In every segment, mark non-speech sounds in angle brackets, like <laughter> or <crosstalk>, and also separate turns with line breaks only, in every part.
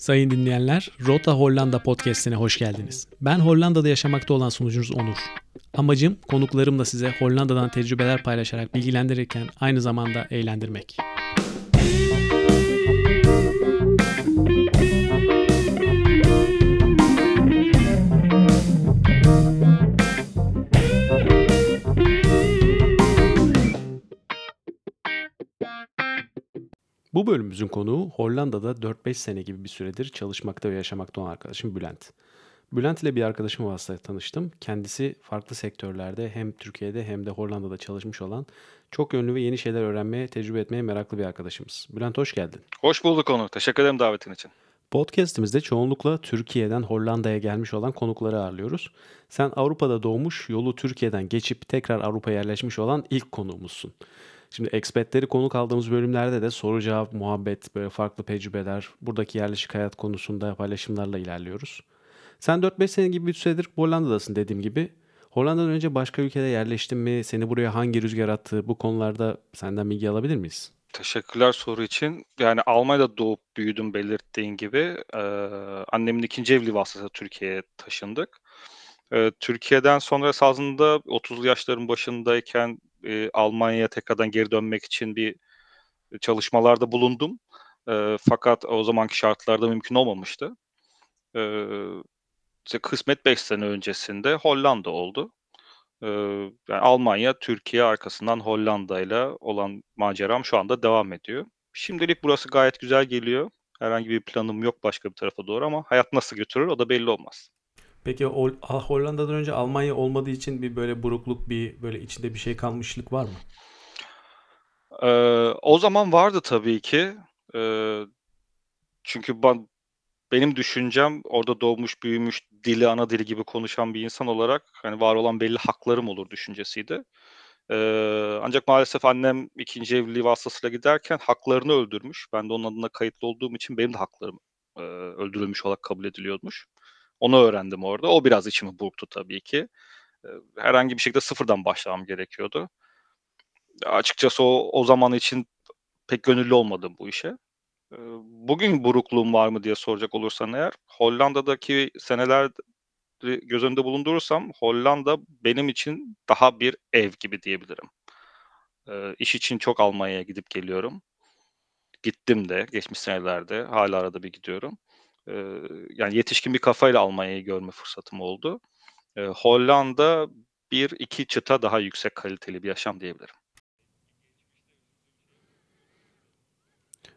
Sayın dinleyenler, Rota Hollanda podcast'ine hoş geldiniz. Ben Hollanda'da yaşamakta olan sunucunuz Onur. Amacım konuklarımla size Hollanda'dan tecrübeler paylaşarak bilgilendirirken aynı zamanda eğlendirmek. Bölümümüzün konuğu Hollanda'da 4-5 sene gibi bir süredir çalışmakta ve yaşamakta olan arkadaşım Bülent. Bülent ile bir arkadaşım vasıtasıyla tanıştım. Kendisi farklı sektörlerde hem Türkiye'de hem de Hollanda'da çalışmış olan çok yönlü ve yeni şeyler öğrenmeye, tecrübe etmeye meraklı bir arkadaşımız. Bülent hoş geldin.
Hoş bulduk Onur. Teşekkür ederim davetin için.
Podcast'imizde çoğunlukla Türkiye'den Hollanda'ya gelmiş olan konukları ağırlıyoruz. Sen Avrupa'da doğmuş, yolu Türkiye'den geçip tekrar Avrupa'ya yerleşmiş olan ilk konuğumuzsun. Şimdi expatleri konuk aldığımız bölümlerde de soru cevap, muhabbet, böyle farklı tecrübeler, buradaki yerleşik hayat konusunda paylaşımlarla ilerliyoruz. Sen 4-5 sene gibi bir süredir Hollanda'dasın dediğim gibi. Hollanda'dan önce başka ülkede yerleştin mi? Seni buraya hangi rüzgar attı? Bu konularda senden bilgi alabilir miyiz?
Teşekkürler soru için. Yani Almanya'da doğup büyüdüm belirttiğin gibi. Ee, annemin ikinci evli vasıtasıyla Türkiye'ye taşındık. Ee, Türkiye'den sonra esasında 30'lu yaşların başındayken e, Almanya'ya tekrardan geri dönmek için bir çalışmalarda bulundum. E, fakat o zamanki şartlarda mümkün olmamıştı. E, işte kısmet 5 sene öncesinde Hollanda oldu. E, yani Almanya, Türkiye arkasından Hollanda ile olan maceram şu anda devam ediyor. Şimdilik burası gayet güzel geliyor. Herhangi bir planım yok başka bir tarafa doğru ama hayat nasıl götürür o da belli olmaz.
Peki Hollanda'dan önce Almanya olmadığı için bir böyle burukluk, bir böyle içinde bir şey kalmışlık var mı?
Ee, o zaman vardı tabii ki. Ee, çünkü ben, benim düşüncem orada doğmuş, büyümüş, dili ana dili gibi konuşan bir insan olarak hani var olan belli haklarım olur düşüncesiydi. Ee, ancak maalesef annem ikinci evliliği vasıtasıyla giderken haklarını öldürmüş. Ben de onun adına kayıtlı olduğum için benim de haklarım e, öldürülmüş olarak kabul ediliyormuş. Onu öğrendim orada. O biraz içimi burktu tabii ki. Herhangi bir şekilde sıfırdan başlamam gerekiyordu. Açıkçası o, o zaman için pek gönüllü olmadım bu işe. Bugün burukluğum var mı diye soracak olursan eğer, Hollanda'daki seneler göz önünde bulundurursam Hollanda benim için daha bir ev gibi diyebilirim. İş için çok Almanya'ya gidip geliyorum. Gittim de geçmiş senelerde hala arada bir gidiyorum yani yetişkin bir kafayla Almanya'yı görme fırsatım oldu. Hollanda bir iki çıta daha yüksek kaliteli bir yaşam diyebilirim.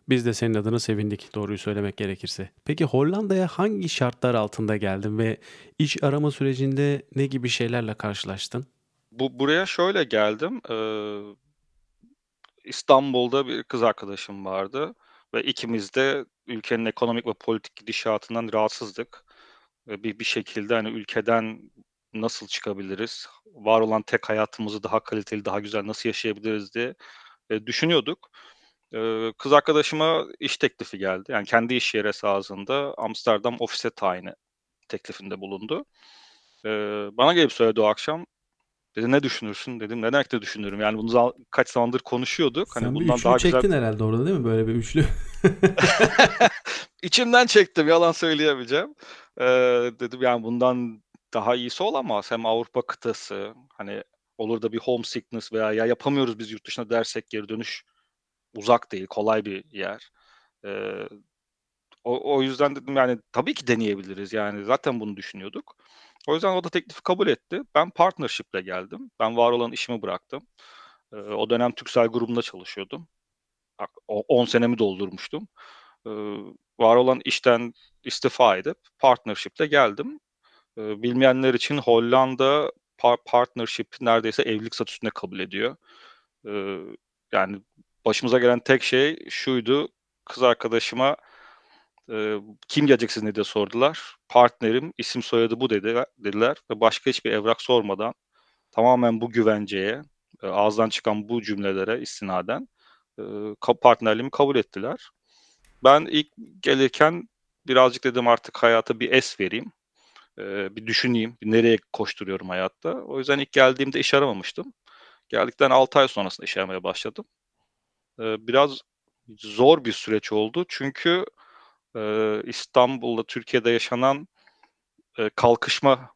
Biz de senin adına sevindik doğruyu söylemek gerekirse. Peki Hollanda'ya hangi şartlar altında geldin ve iş arama sürecinde ne gibi şeylerle karşılaştın?
Bu buraya şöyle geldim. Ee, İstanbul'da bir kız arkadaşım vardı ve ikimiz de ülkenin ekonomik ve politik gidişatından rahatsızdık. Ve bir bir şekilde hani ülkeden nasıl çıkabiliriz? Var olan tek hayatımızı daha kaliteli, daha güzel nasıl yaşayabiliriz diye e, düşünüyorduk. E, kız arkadaşıma iş teklifi geldi. Yani kendi iş yeri esasında Amsterdam ofise tayini teklifinde bulundu. E, bana gelip söyledi o akşam. Dedi ne düşünürsün dedim. Ne demek de düşünürüm. Yani bunu kaç zamandır konuşuyorduk.
Sen hani bundan daha çektin güzel... herhalde orada değil mi? Böyle bir üçlü. <laughs>
İçimden çektim. Yalan söyleyemeyeceğim. Ee, dedim yani bundan daha iyisi olamaz. Hem Avrupa kıtası hani olur da bir homesickness veya ya yapamıyoruz biz yurt dışına dersek geri dönüş uzak değil. Kolay bir yer. Ee, o, o yüzden dedim yani tabii ki deneyebiliriz. Yani zaten bunu düşünüyorduk. O yüzden o da teklifi kabul etti. Ben partnership'le geldim. Ben var olan işimi bıraktım. Ee, o dönem Türksel grubunda çalışıyordum. 10 senemi doldurmuştum. Ee, var olan işten istifa edip partnership'le geldim. Ee, bilmeyenler için Hollanda par- partnership neredeyse evlilik statüsüne kabul ediyor. Yani başımıza gelen tek şey şuydu. Kız arkadaşıma kim gelecek sizinle diye sordular. Partnerim isim soyadı bu dedi, dediler ve başka hiçbir evrak sormadan tamamen bu güvenceye, ağızdan çıkan bu cümlelere istinaden e, partnerliğimi kabul ettiler. Ben ilk gelirken birazcık dedim artık hayata bir es vereyim. Bir düşüneyim, bir nereye koşturuyorum hayatta. O yüzden ilk geldiğimde iş aramamıştım. Geldikten 6 ay sonrasında iş aramaya başladım. Biraz zor bir süreç oldu çünkü eee, İstanbul'da, Türkiye'de yaşanan, eee, kalkışma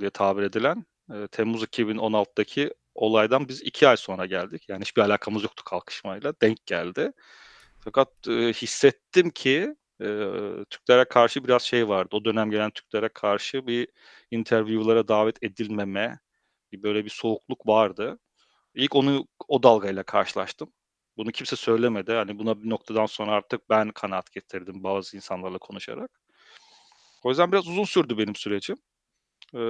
diye tabir edilen, eee, temmuz 2016'daki olaydan biz 2 ay sonra geldik. Yani hiçbir alakamız yoktu kalkışmayla, denk geldi. Fakat, eee, hissettim ki, eee, Türklere karşı biraz şey vardı, o dönem gelen Türklere karşı bir interview'lara davet edilmeme, bir böyle bir soğukluk vardı. İlk onu o dalgayla karşılaştım. Bunu kimse söylemedi. Hani buna bir noktadan sonra artık ben kanaat getirdim bazı insanlarla konuşarak. O yüzden biraz uzun sürdü benim sürecim. Eee,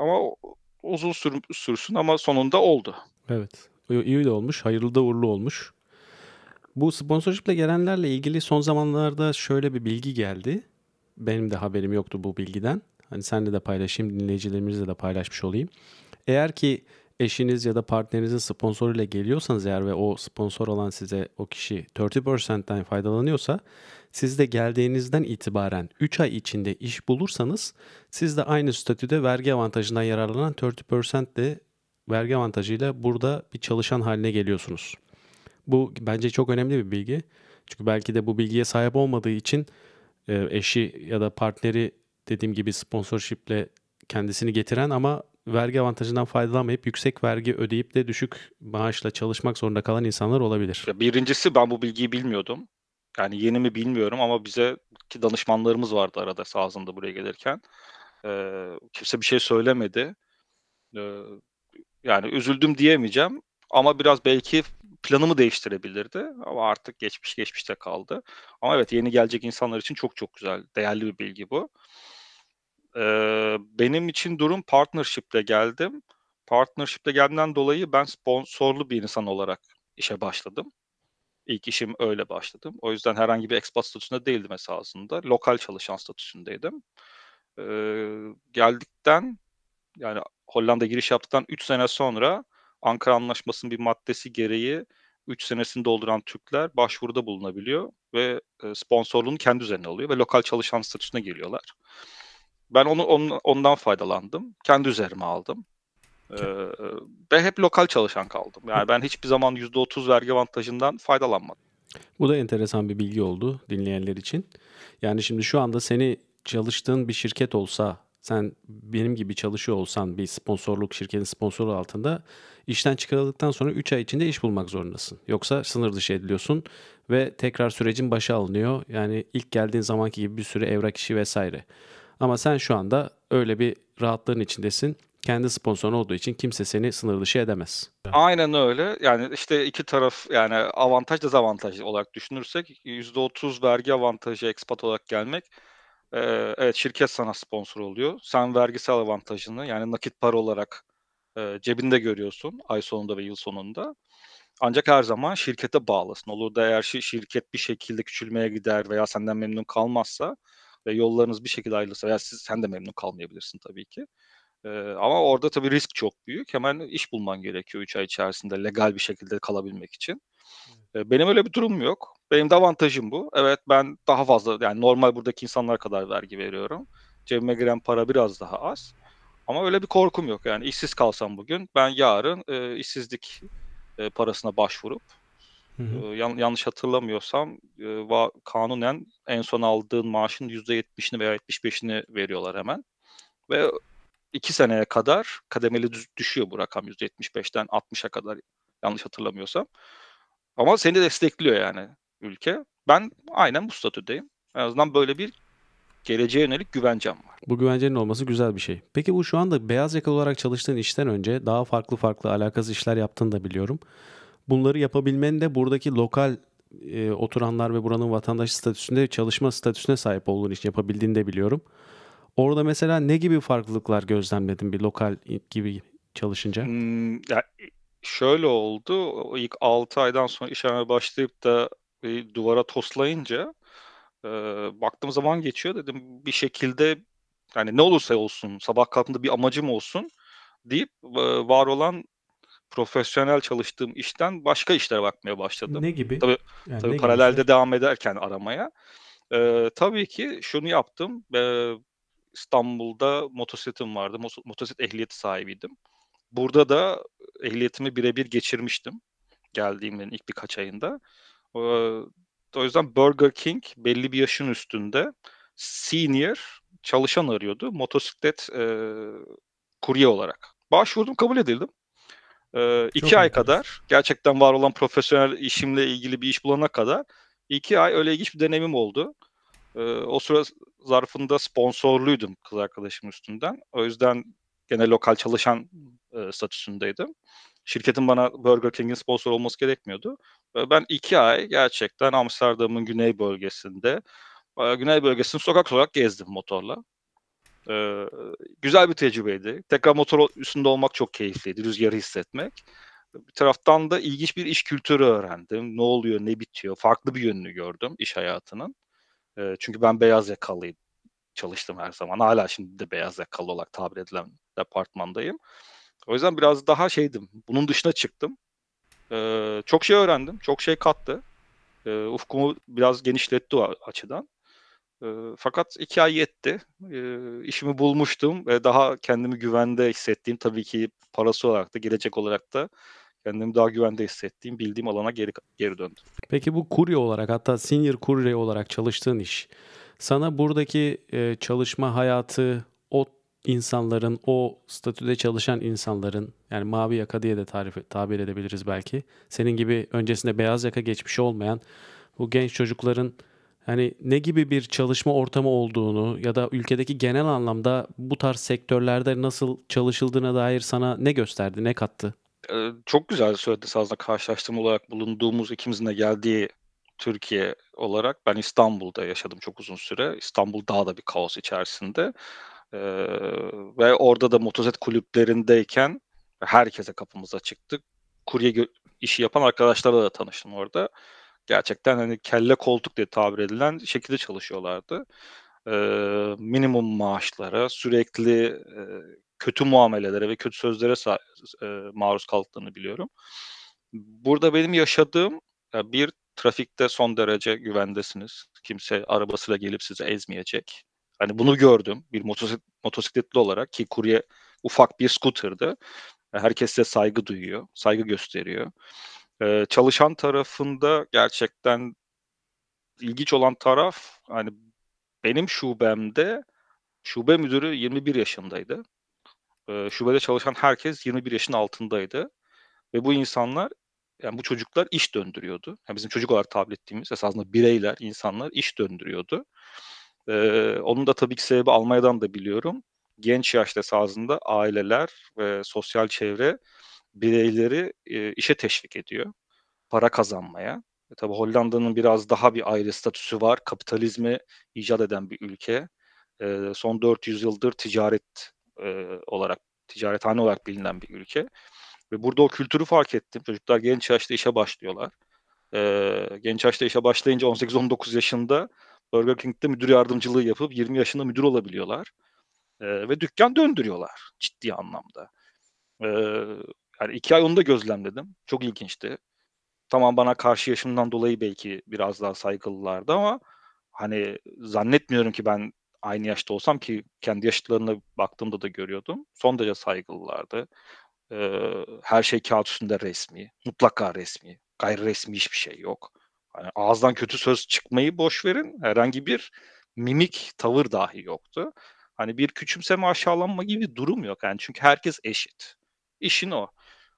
ama uzun sür sürsün ama sonunda oldu.
Evet. İyi de olmuş, hayırlı da uğurlu olmuş. Bu sponsorship'le gelenlerle ilgili son zamanlarda şöyle bir bilgi geldi. Benim de haberim yoktu bu bilgiden. Hani seninle de paylaşayım, dinleyicilerimizle de paylaşmış olayım. Eğer ki eşiniz ya da partnerinizin sponsoruyla geliyorsanız eğer ve o sponsor olan size o kişi 30%'den faydalanıyorsa siz de geldiğinizden itibaren 3 ay içinde iş bulursanız siz de aynı statüde vergi avantajından yararlanan 30% de vergi avantajıyla burada bir çalışan haline geliyorsunuz. Bu bence çok önemli bir bilgi. Çünkü belki de bu bilgiye sahip olmadığı için e, eşi ya da partneri dediğim gibi sponsorshiple kendisini getiren ama vergi avantajından faydalanmayıp yüksek vergi ödeyip de düşük maaşla çalışmak zorunda kalan insanlar olabilir.
Birincisi ben bu bilgiyi bilmiyordum. Yani yeni mi bilmiyorum ama bize ki danışmanlarımız vardı arada sağzında buraya gelirken. Eee, kimse bir şey söylemedi. Eee, yani üzüldüm diyemeyeceğim ama biraz belki planımı değiştirebilirdi ama artık geçmiş geçmişte kaldı. Ama evet yeni gelecek insanlar için çok çok güzel, değerli bir bilgi bu. Eee, benim için durum partnership'le geldim. Partnership'le geldiğimden dolayı ben sponsorlu bir insan olarak işe başladım. İlk işim öyle başladım. O yüzden herhangi bir expat statüsünde değildim esasında. Lokal çalışan statüsündeydim. Eee, geldikten yani Hollanda'ya giriş yaptıktan 3 sene sonra Ankara Anlaşması'nın bir maddesi gereği 3 senesini dolduran Türkler başvuruda bulunabiliyor ve e, sponsorluğunu kendi üzerine alıyor ve lokal çalışan statüsüne geliyorlar. Ben onu onun, ondan faydalandım. Kendi üzerime aldım. Ee, ve hep lokal çalışan kaldım. Yani ben hiçbir zaman %30 vergi avantajından faydalanmadım.
Bu da enteresan bir bilgi oldu dinleyenler için. Yani şimdi şu anda seni çalıştığın bir şirket olsa, sen benim gibi çalışıyor olsan bir sponsorluk şirketin sponsoru altında işten çıkarıldıktan sonra 3 ay içinde iş bulmak zorundasın. Yoksa sınır dışı ediliyorsun ve tekrar sürecin başı alınıyor. Yani ilk geldiğin zamanki gibi bir sürü evrak işi vesaire. Ama sen şu anda öyle bir rahatlığın içindesin. Kendi sponsorun olduğu için kimse seni sınır dışı edemez.
Aynen öyle. Yani işte iki taraf yani avantaj dezavantaj olarak düşünürsek %30 vergi avantajı expat olarak gelmek e, evet şirket sana sponsor oluyor. Sen vergisel avantajını yani nakit para olarak e, cebinde görüyorsun ay sonunda ve yıl sonunda. Ancak her zaman şirkete bağlısın. Olur da eğer şirket bir şekilde küçülmeye gider veya senden memnun kalmazsa ve yollarınız bir şekilde ayrılırsa veya siz, sen de memnun kalmayabilirsin tabii ki. Ee, ama orada tabii risk çok büyük. Hemen iş bulman gerekiyor 3 ay içerisinde legal bir şekilde kalabilmek için. Ee, benim öyle bir durum yok. Benim de avantajım bu. Evet ben daha fazla yani normal buradaki insanlar kadar vergi veriyorum. Cebime giren para biraz daha az. Ama öyle bir korkum yok. Yani işsiz kalsam bugün ben yarın e, işsizlik e, parasına başvurup Hı hı. yan, yanlış hatırlamıyorsam e, va, kanunen en son aldığın maaşın %70'ini veya 75'ini veriyorlar hemen. Ve iki seneye kadar kademeli düşüyor bu rakam %75'ten 60'a kadar yanlış hatırlamıyorsam. Ama seni destekliyor yani ülke. Ben aynen bu statüdeyim. En azından böyle bir geleceğe yönelik güvencem var.
Bu güvencenin olması güzel bir şey. Peki bu şu anda beyaz yakalı olarak çalıştığın işten önce daha farklı farklı alakasız işler yaptığını da biliyorum. Bunları yapabilmenin de buradaki lokal e, oturanlar ve buranın vatandaş statüsünde çalışma statüsüne sahip olduğun için yapabildiğini de biliyorum. Orada mesela ne gibi farklılıklar gözlemledin bir lokal gibi çalışınca?
Hmm, ya şöyle oldu. O ilk 6 aydan sonra iş aramaya başlayıp da bir duvara toslayınca e, baktığım zaman geçiyor dedim bir şekilde yani ne olursa olsun sabah kalktığımda bir amacım olsun deyip e, var olan profesyonel çalıştığım işten başka işlere bakmaya başladım.
Ne gibi?
Tabii,
yani
tabii paralelde gibi? devam ederken aramaya. Ee, tabii ki şunu yaptım. Ee, İstanbul'da motosikletim vardı. Motosiklet ehliyeti sahibiydim. Burada da ehliyetimi birebir geçirmiştim. Geldiğimin ilk birkaç ayında. Ee, O yüzden Burger King belli bir yaşın üstünde senior çalışan arıyordu motosiklet, eee, kurye olarak. Başvurdum, kabul edildim. Eee, 2
Çok
ay
enteresan.
kadar gerçekten var olan profesyonel işimle ilgili bir iş bulana kadar 2 ay öyle ilginç bir deneyimim oldu. Eee, o süre zarfında sponsorluydum kız arkadaşımın üstünden. O yüzden gene lokal çalışan, eee, statüsündeydim. Şirketin bana Burger King'in sponsor olması gerekmiyordu. Eee, ben 2 ay gerçekten Amsterdam'ın güney bölgesinde, eee, güney bölgesini sokak sokak gezdim motorla. Eee, güzel bir tecrübeydi. Tekrar motor üstünde olmak çok keyifliydi, rüzgarı hissetmek. Bir taraftan da ilginç bir iş kültürü öğrendim. Ne oluyor, ne bitiyor? Farklı bir yönünü gördüm iş hayatının. Eee, çünkü ben beyaz yakalıyım çalıştım her zaman. Hâlâ şimdi de beyaz yakalı olarak tabir edilen departmandayım. O yüzden biraz daha şeydim, bunun dışına çıktım. Eee, çok şey öğrendim, çok şey kattı. Eee, ufkumu biraz genişletti o açıdan. Fakat 2 ay yetti. Eee, işimi bulmuştum ve daha kendimi güvende hissettiğim, tabii ki parası olarak da gelecek olarak da kendimi daha güvende hissettiğim, bildiğim alana geri geri döndüm.
Peki bu kurye olarak hatta senior kurye olarak çalıştığın iş sana buradaki, eee, çalışma hayatı, o insanların, o statüde çalışan insanların, yani mavi yaka diye de tarif tabir edebiliriz belki. Senin gibi öncesinde beyaz yaka geçmişi olmayan bu genç çocukların, hani, ne gibi bir çalışma ortamı olduğunu ya da ülkedeki genel anlamda bu tarz sektörlerde nasıl çalışıldığına dair sana ne gösterdi, ne kattı?
Eee, çok güzel söyledin aslında karşılaştırma olarak bulunduğumuz, ikimizin de geldiği Türkiye olarak. Ben İstanbul'da yaşadım çok uzun süre. İstanbul daha da bir kaos içerisinde. Eee, ve orada da motosiklet kulüplerindeyken herkese kapımız açıktı. Kurye işi yapan arkadaşlarla da tanıştım orada. Gerçekten, hani, kelle koltuk diye tabir edilen şekilde çalışıyorlardı. Eee, minimum maaşlara, sürekli, eee, kötü muamelelere ve kötü sözlere eee, maruz kaldıklarını biliyorum. Burada benim yaşadığım, ya, bir trafikte son derece güvendesiniz. Kimse arabasıyla gelip sizi ezmeyecek. Hani, bunu gördüm bir motosik motosikletli olarak ki kurye ufak bir scooter'dı. Herkes size saygı duyuyor, saygı gösteriyor. Eee, çalışan tarafında gerçekten ilginç olan taraf, hani, benim şubemde şube müdürü 21 yaşındaydı. Eee, şubede çalışan herkes 21 yaşın altındaydı ve bu insanlar, yani, bu çocuklar iş döndürüyordu. Ya, bizim çocuk olarak tabir ettiğimiz esasında bireyler, insanlar iş döndürüyordu. Eee, onun da tabii ki sebebi Almanya'dan da biliyorum. Genç yaşta esasında aileler ve sosyal çevre bireyleri, eee, işe teşvik ediyor, para kazanmaya. E, tabii Hollanda'nın biraz daha bir ayrı statüsü var. Kapitalizmi icat eden bir ülke. Eee, son 400 yıldır ticaret, eee, olarak, ticarethane olarak bilinen bir ülke ve burada o kültürü fark ettim. Çocuklar genç yaşta işe başlıyorlar. Eee, genç yaşta işe başlayınca 18-19 yaşında Burger King'de müdür yardımcılığı yapıp 20 yaşında müdür olabiliyorlar, eee, ve dükkân döndürüyorlar ciddi anlamda. Eee, yani 2 ay onu da gözlemledim. Çok ilginçti. Tamam, bana karşı yaşımdan dolayı belki biraz daha saygılılardı ama, hani, zannetmiyorum ki ben aynı yaşta olsam ki kendi yaşıtlarına baktığımda da görüyordum. Son derece saygılılardı. Eee, her şey kâğıt üstünde resmî, mutlaka resmî, gayri resmî hiçbir şey yok. Hani, ağızdan kötü söz çıkmayı boş verin, herhangi bir mimik, tavır dahi yoktu. Hani, bir küçümseme, aşağılanma gibi bir durum yok, yani, çünkü herkes eşit. İşin o.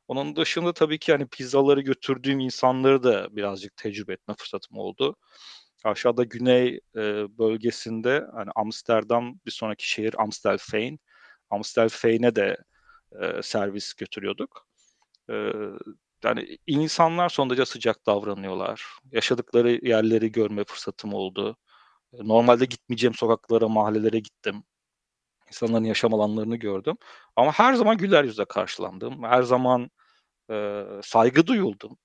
Onun dışında tabii ki, hani, pizzaları götürdüğüm insanları da birazcık tecrübe etme fırsatım oldu. Aşağıda güney, eee, bölgesinde, hani, Amsterdam, bir sonraki şehir Amstelveen. Amstelveen'e de, eee, servis götürüyorduk. Eee, yani, insanlar son derece sıcak davranıyorlar. Yaşadıkları yerleri görme fırsatım oldu. Normalde gitmeyeceğim sokaklara, mahallelere gittim. İnsanların yaşam alanlarını gördüm ama her zaman güler yüzle karşılandım. Her zaman, eee, saygı duyuldum.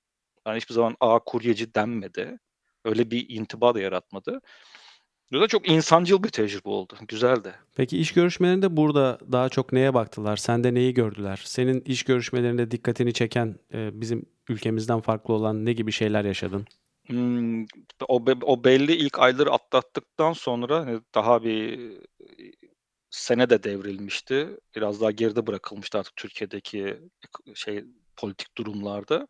Yani, hiçbir zaman, "A, kuryeci." denmedi. Öyle bir intiba da yaratmadı. Bu da çok insancıl bir tecrübe oldu. Güzeldi.
Peki iş görüşmelerinde burada daha çok neye baktılar? Sende neyi gördüler? Senin iş görüşmelerinde dikkatini çeken, eee, bizim ülkemizden farklı olan ne gibi şeyler yaşadın?
Imm, o be o belli ilk ayları atlattıktan sonra, hani, daha bir, sene de devrilmişti. Biraz daha geride bırakılmıştı artık Türkiye'deki ek şey, politik durumlarda.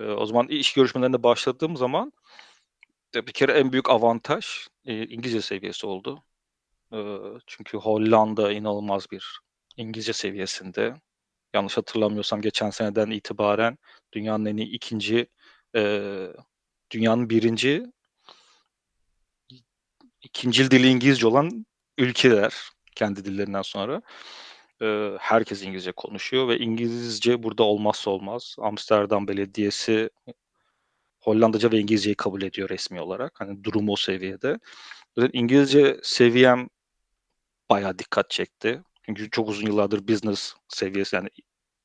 Eee, o zaman iş görüşmelerine başladığım zaman Ya, bir kere en büyük avantaj, eee, İngilizce seviyesi oldu. Eee, çünkü Hollanda inanılmaz bir İngilizce seviyesinde. Yanlış hatırlamıyorsam geçen seneden itibaren dünyanın en iyi 2'nci, eee, dünyanın 1'inci i ikincil dili İngilizce olan ülkeler kendi dillerinden sonra. Eee, herkes İngilizce konuşuyor ve İngilizce burada olmazsa olmaz. Amsterdam Belediyesi Hollandaca ve İngilizceyi kabul ediyor resmi olarak. Hani durum o seviyede. İngilizce seviyem bayağı dikkat çekti. Çünkü çok uzun yıllardır business seviyesi yani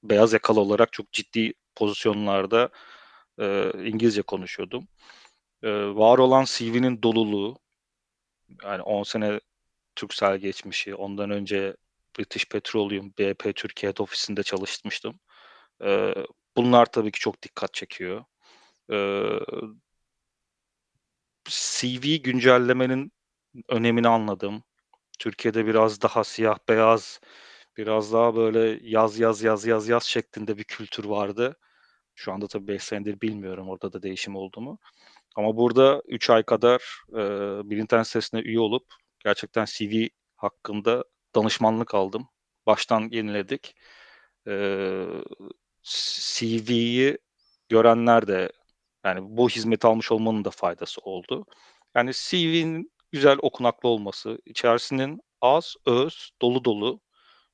beyaz yakalı olarak çok ciddi pozisyonlarda, eee, İngilizce konuşuyordum. Eee, var olan CV'nin doluluğu, yani 10 sene Turkcell geçmişi, ondan önce British Petroleum, BP Türkiye Head Office'inde çalışmıştım. Eee, bunlar tabii ki çok dikkat çekiyor. Eee CV güncellemenin önemini anladım. Türkiye'de biraz daha siyah beyaz, biraz daha böyle yaz, yaz, yaz, yaz, yaz şeklinde bir kültür vardı. Şu anda tabii 5 senedir bilmiyorum orada da değişim oldu mu. Ama burada 3 ay kadar, eee, bir internet sitesine üye olup gerçekten CV hakkında danışmanlık aldım. Baştan yeniledik. Eee, CV'yi görenler de yani bu hizmeti almış olmanın da faydası oldu. Yani CV'nin güzel okunaklı olması, içerisinin az, öz, dolu dolu,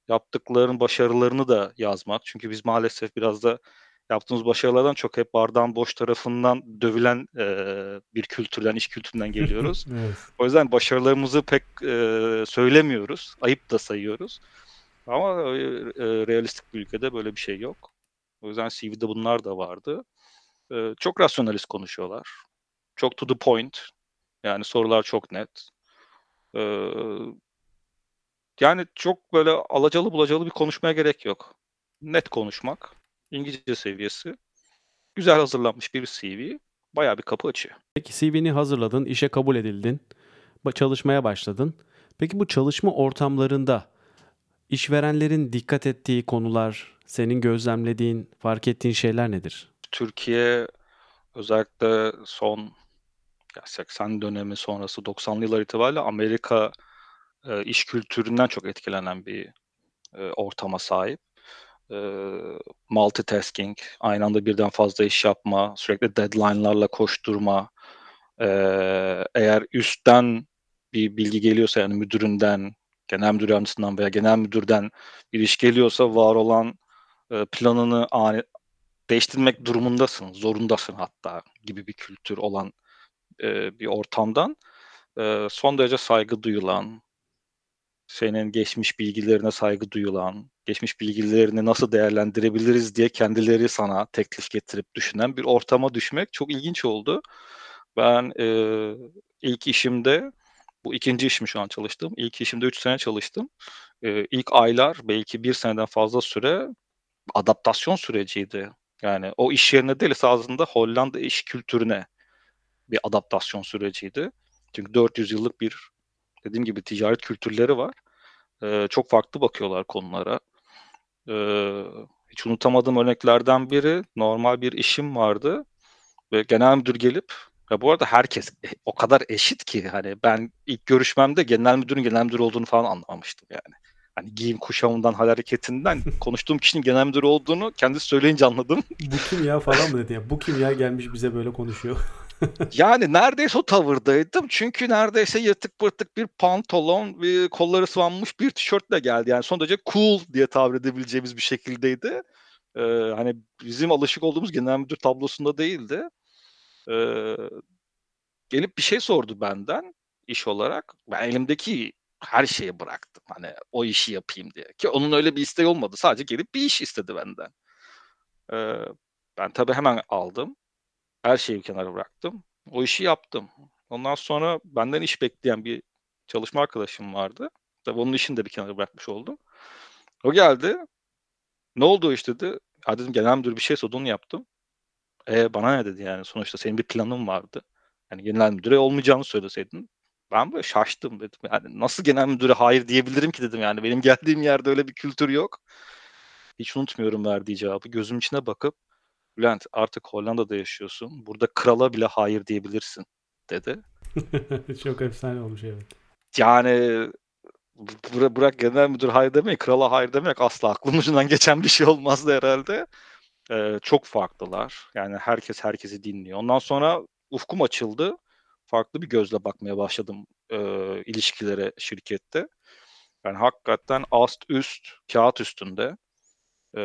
yaptıkların başarılarını da yazmak. Çünkü biz maalesef biraz da yaptığımız başarılardan çok hep bardağın boş tarafından dövülen, eee, bir kültürden, iş kültüründen <laughs> geliyoruz.
Evet.
O yüzden başarılarımızı pek, eee, söylemiyoruz, ayıp da sayıyoruz. Ama, eee, realistik bir ülkede böyle bir şey yok. O yüzden CV'de bunlar da vardı. Eee, çok rasyonalist konuşuyorlar. Çok to the point. Yani sorular çok net. Eee yani çok böyle alacalı bulacalı bir konuşmaya gerek yok. Net konuşmak, İngilizce seviyesi, güzel hazırlanmış bir CV bayağı bir kapı açıyor.
Peki CV'ni hazırladın, işe kabul edildin, çalışmaya başladın. Peki bu çalışma ortamlarında işverenlerin dikkat ettiği konular, senin gözlemlediğin, fark ettiğin şeyler nedir?
Türkiye özellikle son ya 80 dönemi sonrası 90'lı yıllar itibariyle Amerika, eee, iş kültüründen çok etkilenen bir, eee, ortama sahip. Eee, multitasking, aynı anda birden fazla iş yapma, sürekli deadline'larla koşturma, eee, eğer üstten bir bilgi geliyorsa yani müdüründen, genel müdür yardımcısından veya genel müdürden bir iş geliyorsa var olan, eee, planını ani değiştirmek durumundasın, zorundasın hatta gibi bir kültür olan, eee, bir ortamdan, eee, son derece saygı duyulan, senin geçmiş bilgilerine saygı duyulan, geçmiş bilgilerini nasıl değerlendirebiliriz diye kendileri sana teklif getirip düşünen bir ortama düşmek çok ilginç oldu. Ben, eee, ilk işimde, bu 2'nci işim şu an çalıştığım, ilk işimde 3 sene çalıştım. Eee, ilk aylar belki 1 seneden fazla süre adaptasyon süreciydi. Yani o iş yerine değil esasında Hollanda iş kültürüne bir adaptasyon süreciydi. Çünkü 400 yıllık bir dediğim gibi ticaret kültürleri var. Eee, çok farklı bakıyorlar konulara. Eee, hiç unutamadığım örneklerden biri normal bir işim vardı ve genel müdür gelip ya bu arada herkes e o kadar eşit ki hani ben ilk görüşmemde genel müdürün genel müdür olduğunu falan anlamamıştım yani. Hani giyim kuşamından, hareketinden <laughs> konuştuğum kişinin genel müdür olduğunu kendisi söyleyince anladım.
Bu kim ya falan mı dedi ya? Bu kim ya gelmiş bize böyle konuşuyor. <laughs>
Yani neredeyse o tavırdaydım. Çünkü neredeyse yırtık pırtık bir pantolon, bir kolları sıvanmış bir tişörtle geldi. Yani son derece cool diye tabir edebileceğimiz bir şekildeydi. Eee, hani bizim alışık olduğumuz genel müdür tablosunda değildi. Eee, gelip bir şey sordu benden iş olarak. Ben elimdeki her şeyi bıraktım hani o işi yapayım diye. Ki onun öyle bir isteği olmadı. Sadece gelip bir iş istedi benden. Eee, ben tabii hemen aldım. Her şeyi bir kenara bıraktım. O işi yaptım. Ondan sonra benden iş bekleyen bir çalışma arkadaşım vardı. Tabii onun işini de bir kenara bırakmış oldum. O geldi. "Ne oldu iş?" dedi. "Ya" dedim, "Genel müdür bir şey sordu, onu yaptım." "Eee, bana ne?" dedi yani. "Sonuçta senin bir planın vardı. Hani genel müdüre olmayacağını söyleseydin." Ben böyle şaştım dedim. Yani nasıl genel müdüre hayır diyebilirim ki dedim yani. Benim geldiğim yerde öyle bir kültür yok. Hiç unutmuyorum verdiği cevabı. Gözümün içine bakıp, "Bülent artık Hollanda'da yaşıyorsun. Burada krala bile hayır diyebilirsin." dedi. <laughs>
Çok efsane olmuş evet.
Yani bıra- bırak genel müdür hayır demek, krala hayır demek asla aklımın ucundan geçen bir şey olmazdı herhalde. Ee, çok farklılar. Yani herkes herkesi dinliyor. Ondan sonra ufkum açıldı. Farklı bir gözle bakmaya başladım e, ilişkilere şirkette. Yani hakikaten ast üst, kağıt üstünde. E,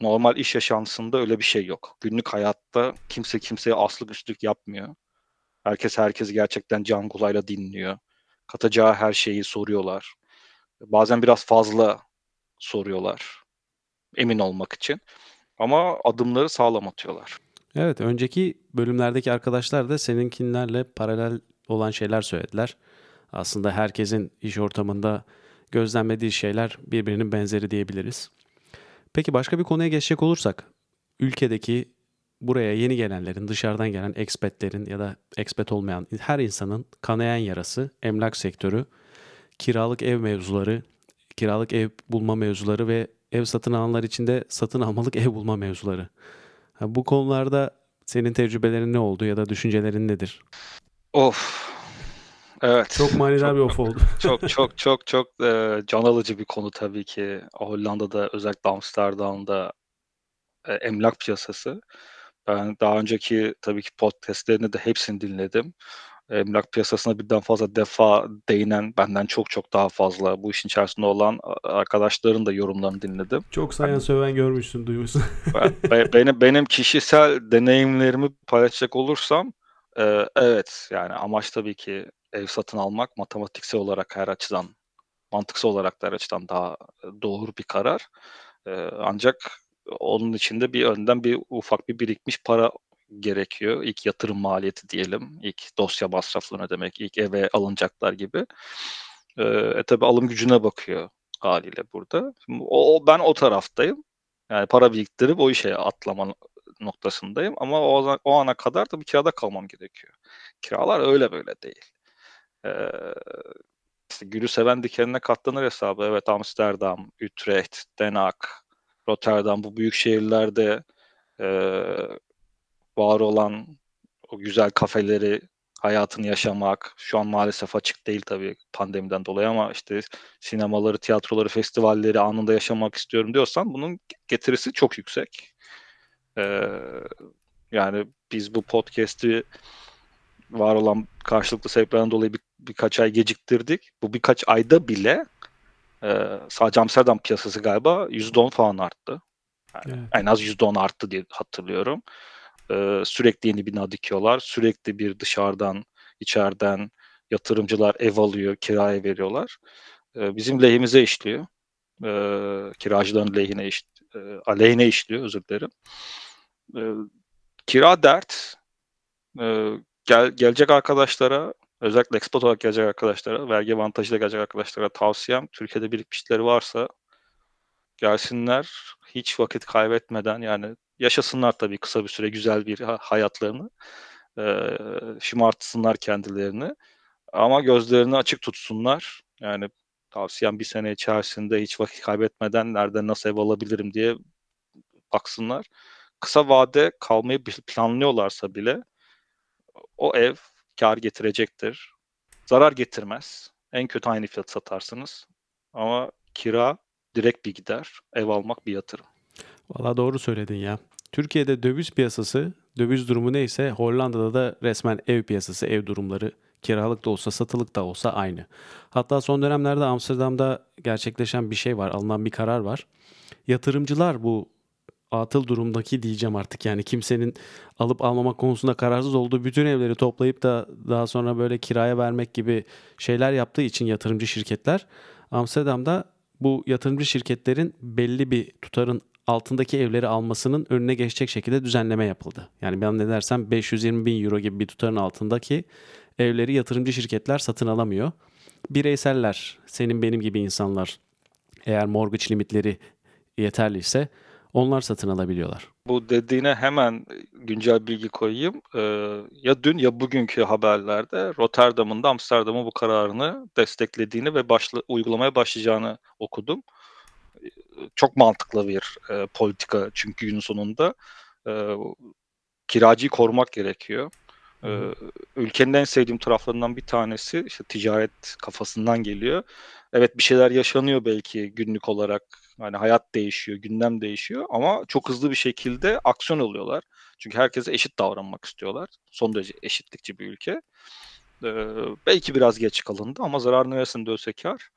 normal iş yaşantısında öyle bir şey yok. Günlük hayatta kimse kimseye aslık üstlük yapmıyor. Herkes herkes gerçekten can kulağıyla dinliyor. Katacağı her şeyi soruyorlar. Bazen biraz fazla soruyorlar. Emin olmak için. Ama adımları sağlam atıyorlar.
Evet, önceki bölümlerdeki arkadaşlar da seninkilerle paralel olan şeyler söylediler. Aslında herkesin iş ortamında gözlemlediği şeyler birbirinin benzeri diyebiliriz. Peki başka bir konuya geçecek olursak, ülkedeki buraya yeni gelenlerin, dışarıdan gelen expatlerin ya da expat olmayan her insanın kanayan yarası emlak sektörü, kiralık ev mevzuları, kiralık ev bulma mevzuları ve ev satın alanlar için de satın almalık <laughs> ev bulma mevzuları. Bu konularda senin tecrübelerin ne oldu ya da düşüncelerin nedir?
Of. Evet.
Çok manidar bir of oldu. <laughs>
çok çok çok çok e, can alıcı bir konu tabii ki. Hollanda'da özellikle Amsterdam'da e, emlak piyasası. Ben daha önceki tabii ki podcastlerini de hepsini dinledim. Emlak piyasasına birden fazla defa değinen benden çok çok daha fazla bu işin içerisinde olan arkadaşların da yorumlarını dinledim.
Çok sayan söven görmüşsün, duymuşsun. <laughs>
Ben- benim benim kişisel deneyimlerimi paylaşacak olursam e, evet yani amaç tabii ki ev satın almak matematiksel olarak her açıdan mantıksal olarak da her açıdan daha doğru bir karar. E, ancak onun içinde bir önden bir ufak bir birikmiş para gerekiyor. İlk yatırım maliyeti diyelim. ilk dosya masraflarını demek. ilk eve alınacaklar gibi. Ee, e tabi alım gücüne bakıyor haliyle burada. Şimdi o, ben o taraftayım. Yani para biriktirip o işe atlama noktasındayım. Ama o, o ana kadar da bir kirada kalmam gerekiyor. Kiralar öyle böyle değil. Ee, işte gülü seven dikenine katlanır hesabı. Evet Amsterdam, Utrecht, Den Haag, Rotterdam bu büyük şehirlerde e, var olan o güzel kafeleri, hayatını yaşamak şu an maalesef açık değil tabii pandemiden dolayı ama işte sinemaları, tiyatroları, festivalleri anında yaşamak istiyorum diyorsan bunun getirisi çok yüksek. Ee, yani biz bu podcast'i var olan karşılıklı sebeplerden dolayı bir, birkaç ay geciktirdik. Bu birkaç ayda bile e, sadece Amsterdam piyasası galiba %10 falan arttı. Yani
Evet.
En az %10 arttı diye hatırlıyorum. Ee, sürekli yeni bina dikiyorlar. Sürekli bir dışarıdan, içeriden yatırımcılar ev alıyor, kiraya veriyorlar. Ee, bizim lehimize işliyor. Ee, kiracıların lehine iş, e, aleyhine işliyor, özür dilerim. Ee, kira dert. Ee, gel, gelecek arkadaşlara, özellikle expat olarak gelecek arkadaşlara, vergi avantajıyla gelecek arkadaşlara tavsiyem, Türkiye'de birikmişleri varsa gelsinler, hiç vakit kaybetmeden yani yaşasınlar tabii kısa bir süre güzel bir ha- hayatlarını. Ee, şımartsınlar kendilerini. Ama gözlerini açık tutsunlar. Yani tavsiyem bir sene içerisinde hiç vakit kaybetmeden nereden nasıl ev alabilirim diye baksınlar. Kısa vade kalmayı pl- planlıyorlarsa bile o ev kar getirecektir. Zarar getirmez. En kötü aynı fiyat satarsınız. Ama kira direkt bir gider. Ev almak bir yatırım.
Valla doğru söyledin ya. Türkiye'de döviz piyasası, döviz durumu neyse Hollanda'da da resmen ev piyasası, ev durumları kiralık da olsa satılık da olsa aynı. Hatta son dönemlerde Amsterdam'da gerçekleşen bir şey var, alınan bir karar var. Yatırımcılar bu atıl durumdaki diyeceğim artık yani kimsenin alıp almamak konusunda kararsız olduğu bütün evleri toplayıp da daha sonra böyle kiraya vermek gibi şeyler yaptığı için yatırımcı şirketler Amsterdam'da bu yatırımcı şirketlerin belli bir tutarın altındaki evleri almasının önüne geçecek şekilde düzenleme yapıldı. Yani ben ne dersem 520 bin euro gibi bir tutarın altındaki evleri yatırımcı şirketler satın alamıyor. Bireyseller, senin benim gibi insanlar eğer mortgage limitleri yeterliyse onlar satın alabiliyorlar.
Bu dediğine hemen güncel bilgi koyayım. Ee, ya dün ya bugünkü haberlerde Rotterdam'ın da Amsterdam'ın bu kararını desteklediğini ve başla, uygulamaya başlayacağını okudum. Ee, Çok mantıklı bir e, politika çünkü günün sonunda e, kiracıyı korumak gerekiyor. Ee, ülkenin en sevdiğim taraflarından bir tanesi işte ticaret kafasından geliyor. Evet bir şeyler yaşanıyor belki günlük olarak. Hani hayat değişiyor, gündem değişiyor ama çok hızlı bir şekilde aksiyon alıyorlar. Çünkü herkese eşit davranmak istiyorlar. Son derece eşitlikçi bir ülke. Ee, belki biraz geç kalındı ama zarar neresinde ölse kar.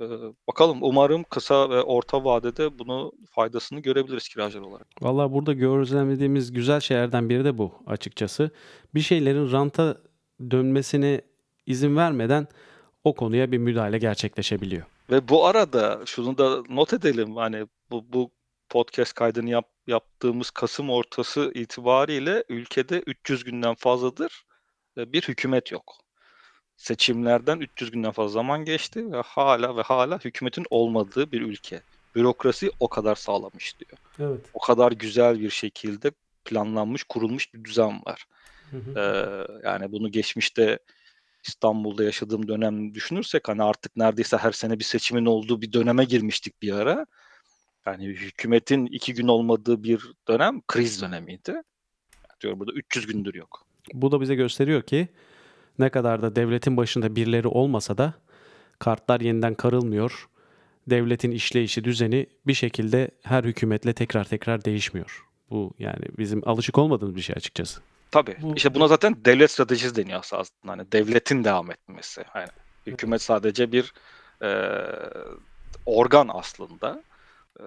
Ee, bakalım umarım kısa ve orta vadede bunu faydasını görebiliriz kiracılar olarak.
Valla burada gözlemlediğimiz güzel şeylerden biri de bu açıkçası. Bir şeylerin ranta dönmesine izin vermeden o konuya bir müdahale gerçekleşebiliyor.
Ve bu arada şunu da not edelim hani bu, bu podcast kaydını yap, yaptığımız Kasım ortası itibariyle ülkede 300 günden fazladır e, bir hükümet yok. Seçimlerden 300 günden fazla zaman geçti ve hala ve hala hükümetin olmadığı bir ülke. Bürokrasi o kadar sağlam işliyor.
Evet.
O kadar güzel bir şekilde planlanmış, kurulmuş bir düzen var.
Hı hı.
Ee, yani bunu geçmişte İstanbul'da yaşadığım dönem düşünürsek hani artık neredeyse her sene bir seçimin olduğu bir döneme girmiştik bir ara. Yani hükümetin iki gün olmadığı bir dönem kriz dönemiydi. Diyorum burada 300 gündür yok.
Bu da bize gösteriyor ki ne kadar da devletin başında birileri olmasa da kartlar yeniden karılmıyor. Devletin işleyişi, düzeni bir şekilde her hükümetle tekrar tekrar değişmiyor. Bu yani bizim alışık olmadığımız bir şey açıkçası.
Tabii.
Bu-
İşte buna zaten devlet stratejisi deniyor aslında. Hani devletin devam etmesi. Yani hükümet sadece bir e, organ aslında. E,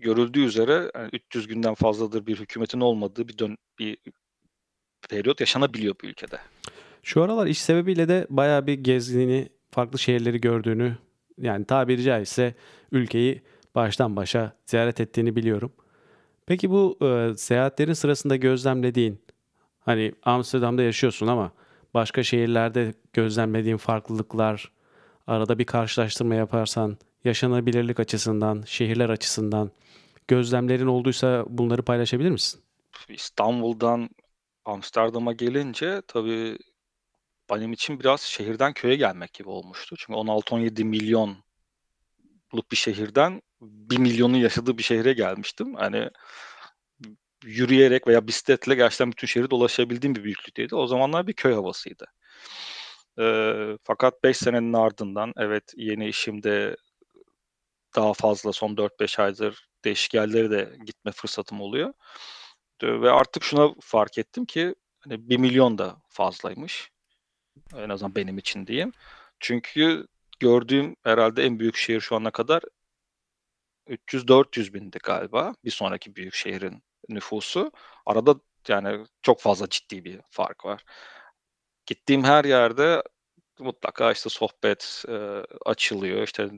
görüldüğü üzere yani 300 günden fazladır bir hükümetin olmadığı bir dön bir periyot yaşanabiliyor bu ülkede.
Şu aralar iş sebebiyle de bayağı bir gezdiğini, farklı şehirleri gördüğünü, yani tabiri caizse ülkeyi baştan başa ziyaret ettiğini biliyorum. Peki bu e, seyahatlerin sırasında gözlemlediğin, hani Amsterdam'da yaşıyorsun ama başka şehirlerde gözlemlediğin farklılıklar, arada bir karşılaştırma yaparsan, yaşanabilirlik açısından, şehirler açısından gözlemlerin olduysa bunları paylaşabilir misin?
İstanbul'dan Amsterdam'a gelince tabii benim için biraz şehirden köye gelmek gibi olmuştu. Çünkü 16-17 milyonluk bir şehirden 1 milyonun yaşadığı bir şehre gelmiştim. Hani yürüyerek veya bisikletle gerçekten bütün şehri dolaşabildiğim bir büyüklükteydi. O zamanlar bir köy havasıydı. Ee, fakat 5 senenin ardından evet yeni işimde daha fazla son 4-5 aydır değişik yerlere de gitme fırsatım oluyor. Ve artık şuna fark ettim ki hani 1 milyon da fazlaymış. En azından benim için diyeyim. Çünkü gördüğüm herhalde en büyük şehir şu ana kadar 300-400 bindi galiba. Bir sonraki büyük şehrin nüfusu. Arada yani çok fazla ciddi bir fark var. Gittiğim her yerde mutlaka işte sohbet e, açılıyor. İşte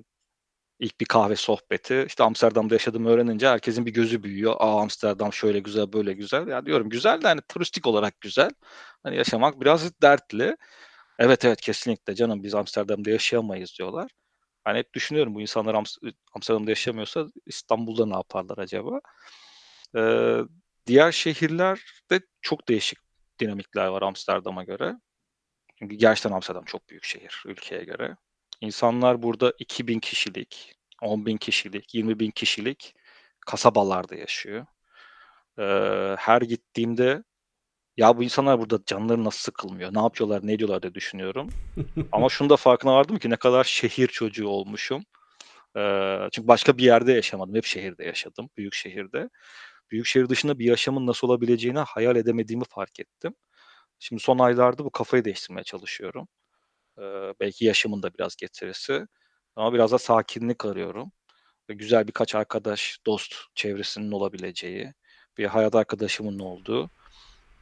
ilk bir kahve sohbeti. İşte Amsterdam'da yaşadığımı öğrenince herkesin bir gözü büyüyor. Aa Amsterdam şöyle güzel böyle güzel. Ya diyorum güzel de hani turistik olarak güzel. Hani yaşamak biraz dertli. Evet evet kesinlikle canım biz Amsterdam'da yaşayamayız diyorlar. Hani hep düşünüyorum bu insanlar Ams- Amsterdam'da yaşamıyorsa İstanbul'da ne yaparlar acaba? Ee, diğer şehirlerde çok değişik dinamikler var Amsterdam'a göre. Çünkü gerçekten Amsterdam çok büyük şehir ülkeye göre. İnsanlar burada 2000 kişilik, 10 bin kişilik, 20 bin kişilik kasabalarda yaşıyor. Ee, her gittiğimde ya bu insanlar burada canları nasıl sıkılmıyor, ne yapıyorlar, ne ediyorlar diye düşünüyorum. <laughs> Ama şunu da farkına vardım ki ne kadar şehir çocuğu olmuşum. Ee, çünkü başka bir yerde yaşamadım, hep şehirde yaşadım, büyük şehirde. Büyük şehir dışında bir yaşamın nasıl olabileceğini hayal edemediğimi fark ettim. Şimdi son aylarda bu kafayı değiştirmeye çalışıyorum. Ee, belki yaşımın da biraz getirisi. Ama biraz da sakinlik arıyorum. Ve güzel birkaç arkadaş, dost çevresinin olabileceği, bir hayat arkadaşımın olduğu,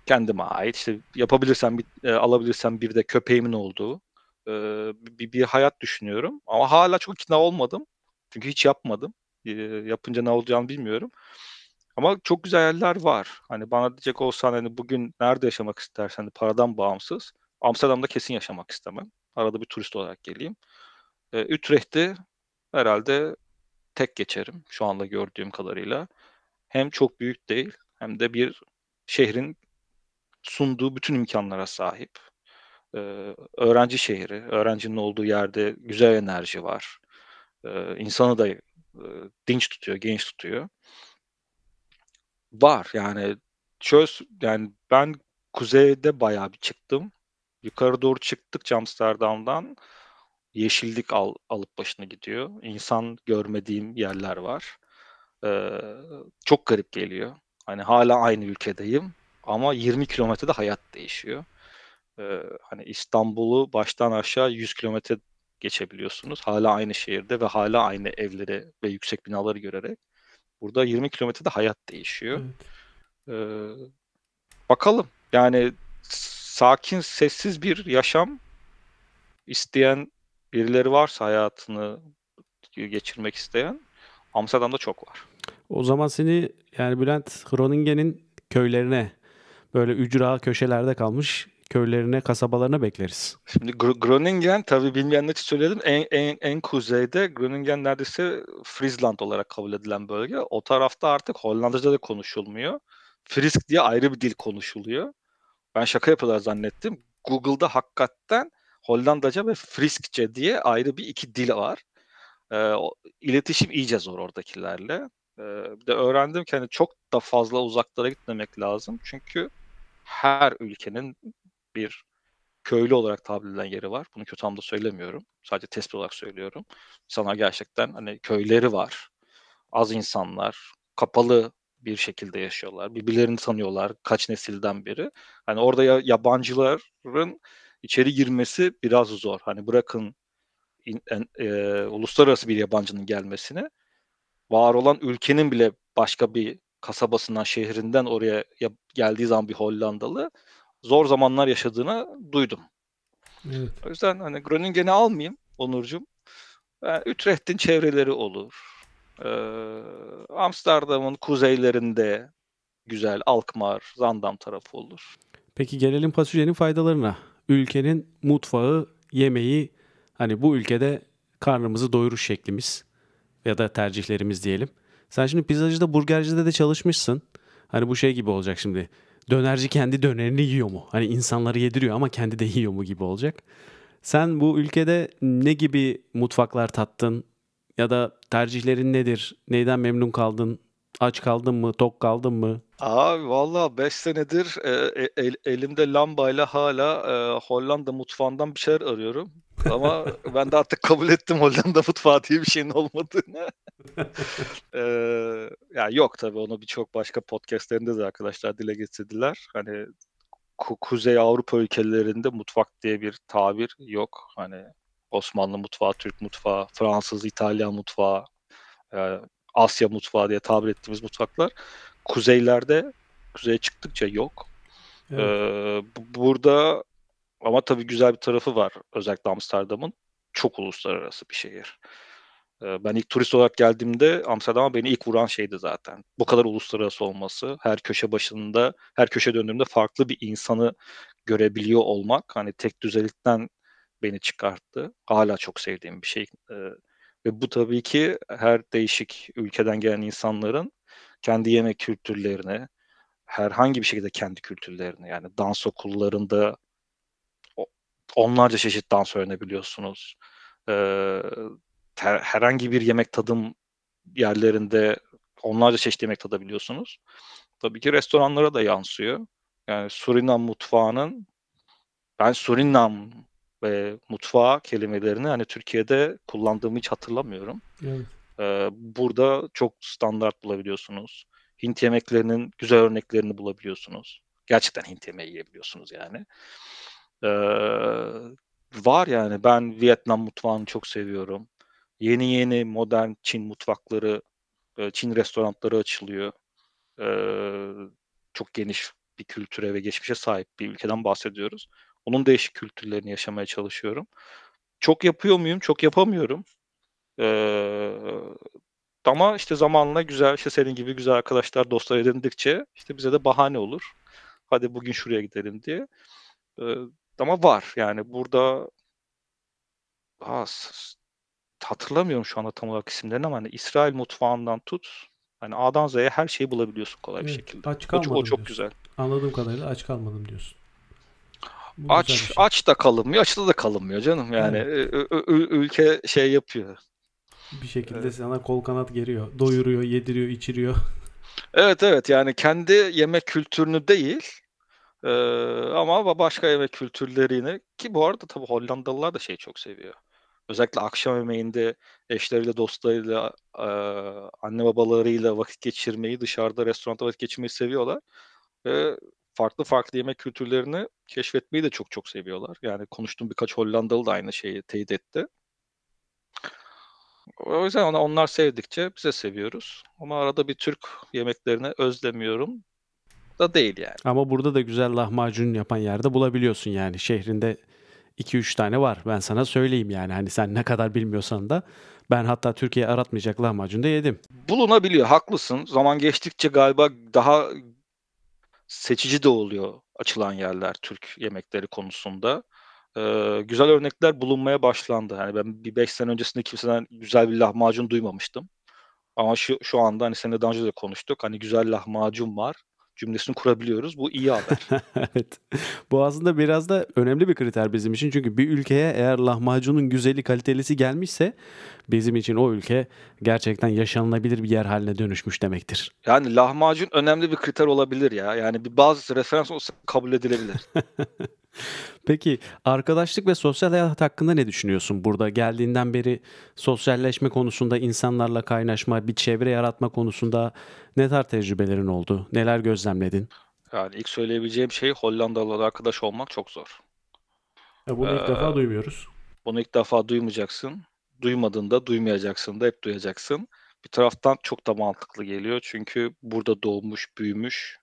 kendime ait, işte yapabilirsem, bir, e, alabilirsem bir de köpeğimin olduğu e, bir, bir hayat düşünüyorum. Ama hala çok ikna olmadım. Çünkü hiç yapmadım. E, yapınca ne olacağını bilmiyorum. Ama çok güzel yerler var. Hani bana diyecek olsan hani bugün nerede yaşamak istersen hani paradan bağımsız. Amsterdam'da kesin yaşamak istemem. Arada bir turist olarak geleyim. E, Utrecht'te herhalde tek geçerim şu anda gördüğüm kadarıyla. Hem çok büyük değil hem de bir şehrin sunduğu bütün imkanlara sahip. E, öğrenci şehri, öğrencinin olduğu yerde güzel enerji var. E, insanı da e, dinç tutuyor, genç tutuyor. Var yani şöyle yani ben kuzeyde bayağı bir çıktım. Yukarı doğru çıktıkça Amsterdam'dan yeşillik al, alıp başına gidiyor. İnsan görmediğim yerler var. Ee, çok garip geliyor. Hani hala aynı ülkedeyim ama 20 kilometrede hayat değişiyor. Ee, hani İstanbul'u baştan aşağı 100 kilometre geçebiliyorsunuz. Hala aynı şehirde ve hala aynı evleri ve yüksek binaları görerek. Burada 20 kilometrede hayat değişiyor.
Evet.
Ee, bakalım. Yani sakin, sessiz bir yaşam isteyen birileri varsa hayatını geçirmek isteyen Amsterdam'da çok var.
O zaman seni yani Bülent Groningen'in köylerine böyle ücra köşelerde kalmış köylerine, kasabalarına bekleriz.
Şimdi Gr- Groningen tabii bilmeyenler için söyledim. En, en, en kuzeyde Groningen neredeyse Friesland olarak kabul edilen bölge. O tarafta artık Hollandaca da konuşulmuyor. Frisk diye ayrı bir dil konuşuluyor. Ben şaka yapıyorlar zannettim. Google'da hakikaten Hollandaca ve Friskçe diye ayrı bir iki dil var. O, iletişim iyice zor oradakilerle. Ee, bir de öğrendim ki hani çok da fazla uzaklara gitmemek lazım. Çünkü her ülkenin bir köylü olarak tabir edilen yeri var. Bunu kötü anlamda söylemiyorum. Sadece tespit olarak söylüyorum. İnsanlar gerçekten hani köyleri var. Az insanlar, kapalı bir şekilde yaşıyorlar. Birbirlerini tanıyorlar kaç nesilden beri. Hani orada ya, yabancıların içeri girmesi biraz zor. Hani bırakın in, en, e, uluslararası bir yabancının gelmesini var olan ülkenin bile başka bir kasabasından, şehrinden oraya geldiği zaman bir Hollandalı zor zamanlar yaşadığını duydum.
Evet.
O yüzden hani Groningen'i almayayım Onurcuğum. Yani Utrecht'in çevreleri olur. Ee, Amsterdam'ın kuzeylerinde güzel Alkmaar, Zandam tarafı olur.
Peki gelelim fasulyenin faydalarına. Ülkenin mutfağı, yemeği hani bu ülkede karnımızı doyuruş şeklimiz ya da tercihlerimiz diyelim. Sen şimdi pizzacıda, burgercide de çalışmışsın. Hani bu şey gibi olacak şimdi. Dönerci kendi dönerini yiyor mu? Hani insanları yediriyor ama kendi de yiyor mu gibi olacak. Sen bu ülkede ne gibi mutfaklar tattın? Ya da tercihlerin nedir? Neyden memnun kaldın? Aç kaldın mı? Tok kaldın mı?
Abi valla 5 senedir e, e, el, elimde lambayla hala e, Hollanda mutfağından bir şeyler arıyorum. Ama <laughs> ben de artık kabul ettim Hollanda mutfağı diye bir şeyin olmadığını. ee, ya yok tabii onu birçok başka podcastlerinde de arkadaşlar dile getirdiler. Hani Ku- Kuzey Avrupa ülkelerinde mutfak diye bir tabir yok. Hani Osmanlı mutfağı, Türk mutfağı, Fransız, İtalyan mutfağı, e, Asya mutfağı diye tabir ettiğimiz mutfaklar kuzeylerde kuzeye çıktıkça yok.
Evet.
Ee, bu- burada ama tabii güzel bir tarafı var özellikle Amsterdam'ın. Çok uluslararası bir şehir. Ee, ben ilk turist olarak geldiğimde Amsterdam'a beni ilk vuran şeydi zaten. Bu kadar uluslararası olması, her köşe başında, her köşe döndüğümde farklı bir insanı görebiliyor olmak, hani tek düzelikten beni çıkarttı. Hala çok sevdiğim bir şey. Ee, ve bu tabii ki her değişik ülkeden gelen insanların kendi yemek kültürlerini, herhangi bir şekilde kendi kültürlerini yani dans okullarında onlarca çeşit dans öğrenebiliyorsunuz. Ee, herhangi bir yemek tadım yerlerinde onlarca çeşit yemek tadabiliyorsunuz. Tabii ki restoranlara da yansıyor. Yani Surinam mutfağının ben Surinam ve mutfağı kelimelerini hani Türkiye'de kullandığımı hiç hatırlamıyorum.
Evet.
Ee, burada çok standart bulabiliyorsunuz. Hint yemeklerinin güzel örneklerini bulabiliyorsunuz. Gerçekten Hint yemeği yiyebiliyorsunuz yani. Ee, var yani ben Vietnam mutfağını çok seviyorum. Yeni yeni modern Çin mutfakları, e, Çin restoranları açılıyor. Ee, çok geniş bir kültüre ve geçmişe sahip bir ülkeden bahsediyoruz. Onun değişik kültürlerini yaşamaya çalışıyorum. Çok yapıyor muyum? Çok yapamıyorum. Ee, ama işte zamanla güzel, işte senin gibi güzel arkadaşlar, dostlar edindikçe işte bize de bahane olur. Hadi bugün şuraya gidelim diye. Ee, ama var yani burada Aa, hatırlamıyorum şu anda tam olarak isimlerini ama hani İsrail mutfağından tut hani A'dan Z'ye her şeyi bulabiliyorsun kolay bir
Evet,
şekilde.
Aç
O,
kalmadım
o çok
diyorsun.
güzel.
Anladığım kadarıyla aç kalmadım diyorsun. Bu
Aç
şey.
aç da kalınmıyor, açlı da kalınmıyor canım. Yani
Evet.
ü- ü- ü- ülke şey yapıyor.
Bir şekilde
Evet.
sana kol kanat geriyor. Doyuruyor, yediriyor, içiriyor. <laughs>
Evet evet yani kendi yemek kültürünü değil Eee, ama ba başka yemek kültürlerini ki bu arada tabii Hollandalılar da şeyi çok seviyor. Özellikle akşam yemeğinde eşleriyle, dostlarıyla, eee, anne babalarıyla vakit geçirmeyi, dışarıda restoranda vakit geçirmeyi seviyorlar ve farklı farklı yemek kültürlerini keşfetmeyi de çok çok seviyorlar. Yani konuştuğum birkaç Hollandalı da aynı şeyi teyit etti. O yüzden ona onlar sevdikçe biz de seviyoruz ama arada bir Türk yemeklerini özlemiyorum da değil yani.
Ama burada da güzel lahmacun yapan yerde bulabiliyorsun yani. Şehrinde 2-3 tane var. Ben sana söyleyeyim yani. Hani sen ne kadar bilmiyorsan da ben hatta Türkiye aratmayacak lahmacun da yedim.
Bulunabiliyor, haklısın. Zaman geçtikçe galiba daha seçici de oluyor açılan yerler Türk yemekleri konusunda. Eee, güzel örnekler bulunmaya başlandı. Yani ben bir 5 sene öncesinde kimseden güzel bir lahmacun duymamıştım. Ama şu şu anda hani seninle daha önce de konuştuk. Hani güzel lahmacun var cümlesini kurabiliyoruz. Bu iyi haber. <laughs>
Evet. Bu aslında biraz da önemli bir kriter bizim için. Çünkü bir ülkeye eğer lahmacunun güzeli, kalitelisi gelmişse bizim için o ülke gerçekten yaşanılabilir bir yer haline dönüşmüş demektir.
Yani lahmacun önemli bir kriter olabilir ya. Yani bir bazı referans olsa kabul edilebilir. <laughs>
Peki arkadaşlık ve sosyal hayat hakkında ne düşünüyorsun? Burada geldiğinden beri sosyalleşme konusunda, insanlarla kaynaşma, bir çevre yaratma konusunda ne tarz tecrübelerin oldu? Neler gözlemledin?
Yani ilk söyleyebileceğim şey Hollandalılarla arkadaş olmak çok zor.
Ya bunu ilk
Ee,
defa duymuyoruz.
Bunu ilk defa duymayacaksın. Duymadığında duymayacaksın da hep duyacaksın. Bir taraftan çok da mantıklı geliyor. Çünkü burada doğmuş, büyümüş,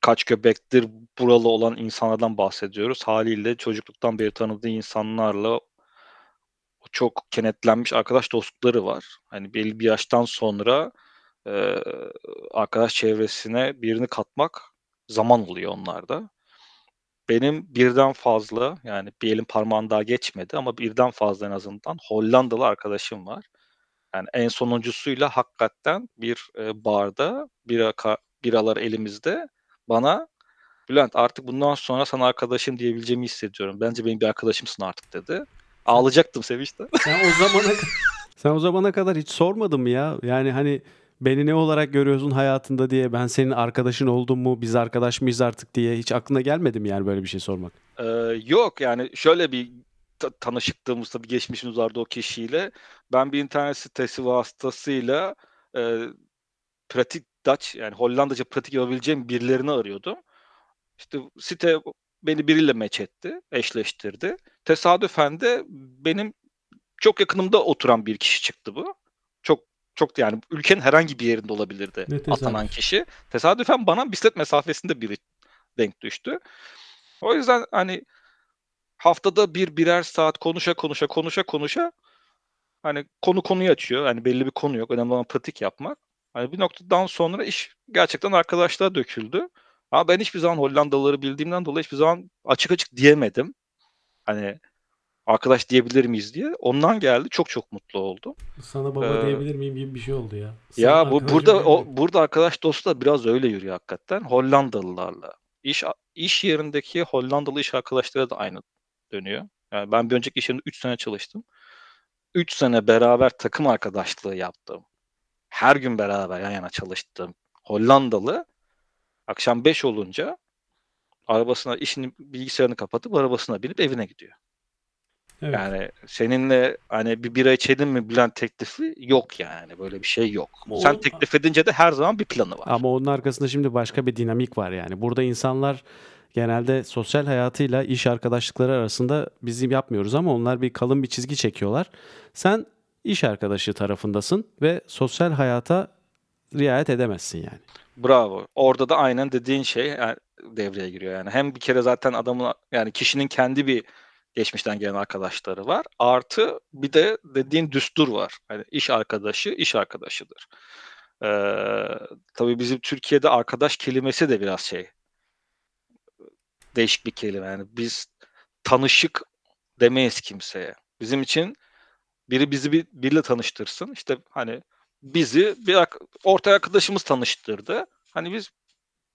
kaç göbektir buralı olan insanlardan bahsediyoruz. Haliyle çocukluktan beri tanıdığı insanlarla çok kenetlenmiş arkadaş dostlukları var. Hani belli bir yaştan sonra e, arkadaş çevresine birini katmak zaman oluyor onlarda. Benim birden fazla yani bir elin parmağını daha geçmedi ama birden fazla en azından Hollandalı arkadaşım var. Yani en sonuncusuyla hakikaten bir e, barda bira, biralar elimizde bana Bülent artık bundan sonra sana arkadaşım diyebileceğimi hissediyorum. Bence benim bir arkadaşımsın artık dedi. Ağlayacaktım sevinçten. <laughs>
Sen o zamana
Sen o zamana kadar hiç sormadın mı ya? Yani hani beni ne olarak görüyorsun hayatında diye ben senin arkadaşın oldum mu biz arkadaş mıyız artık diye hiç aklına gelmedi mi yani böyle bir şey sormak?
Ee, yok yani şöyle bir ta- tanışıklığımız tabii geçmişimiz vardı o kişiyle. Ben bir internet sitesi vasıtasıyla e, pratik Dutch yani Hollandaca pratik yapabileceğim birilerini arıyordum. İşte site beni biriyle meç etti, eşleştirdi. Tesadüfen de benim çok yakınımda oturan bir kişi çıktı bu. Çok çok yani ülkenin herhangi bir yerinde olabilirdi atanan kişi. Tesadüfen bana bisiklet mesafesinde biri denk düştü. O yüzden hani haftada bir birer saat konuşa konuşa konuşa konuşa hani konu konuyu açıyor. Hani belli bir konu yok. Önemli olan pratik yapmak. Hani bir noktadan sonra iş gerçekten arkadaşlığa döküldü. Ama ben hiçbir zaman Hollandalıları bildiğimden dolayı hiçbir zaman açık açık diyemedim. Hani arkadaş diyebilir miyiz diye. Ondan geldi. Çok çok mutlu oldum.
sana baba
Ee,
diyebilir miyim gibi bir şey oldu ya. Sana
Ya bu burada o burada arkadaş dostu da biraz öyle yürüyor hakikaten. Hollandalılarla. İş iş yerindeki Hollandalı iş arkadaşları da aynı dönüyor. Yani ben bir önceki iş yerinde 3 sene çalıştım. 3 sene beraber takım arkadaşlığı yaptım. Her gün beraber yan yana çalıştım. Hollandalı akşam 5 olunca arabasına işini bilgisayarını kapatıp arabasına binip evine gidiyor.
Evet.
Yani seninle hani bir bira içelim mi Bülent teklifi yok yani. Böyle bir şey yok.
Ama
Sen teklif edince de her zaman bir planı var.
Ama onun arkasında şimdi başka bir dinamik var yani. Burada insanlar genelde sosyal hayatıyla iş arkadaşlıkları arasında bizim yapmıyoruz ama onlar bir kalın bir çizgi çekiyorlar. Sen iş arkadaşı tarafındasın ve sosyal hayata riayet edemezsin yani.
Bravo. Orada da aynen dediğin şey yani devreye giriyor yani. Hem bir kere zaten adamın yani kişinin kendi bir geçmişten gelen arkadaşları var. Artı bir de dediğin düstur var. Yani iş arkadaşı iş arkadaşıdır. Ee, tabii bizim Türkiye'de arkadaş kelimesi de biraz şey değişik bir kelime. Yani biz tanışık demeyiz kimseye. Bizim için biri bizi bir biriyle tanıştırsın. İşte hani bizi bir ortak arkadaşımız tanıştırdı. Hani biz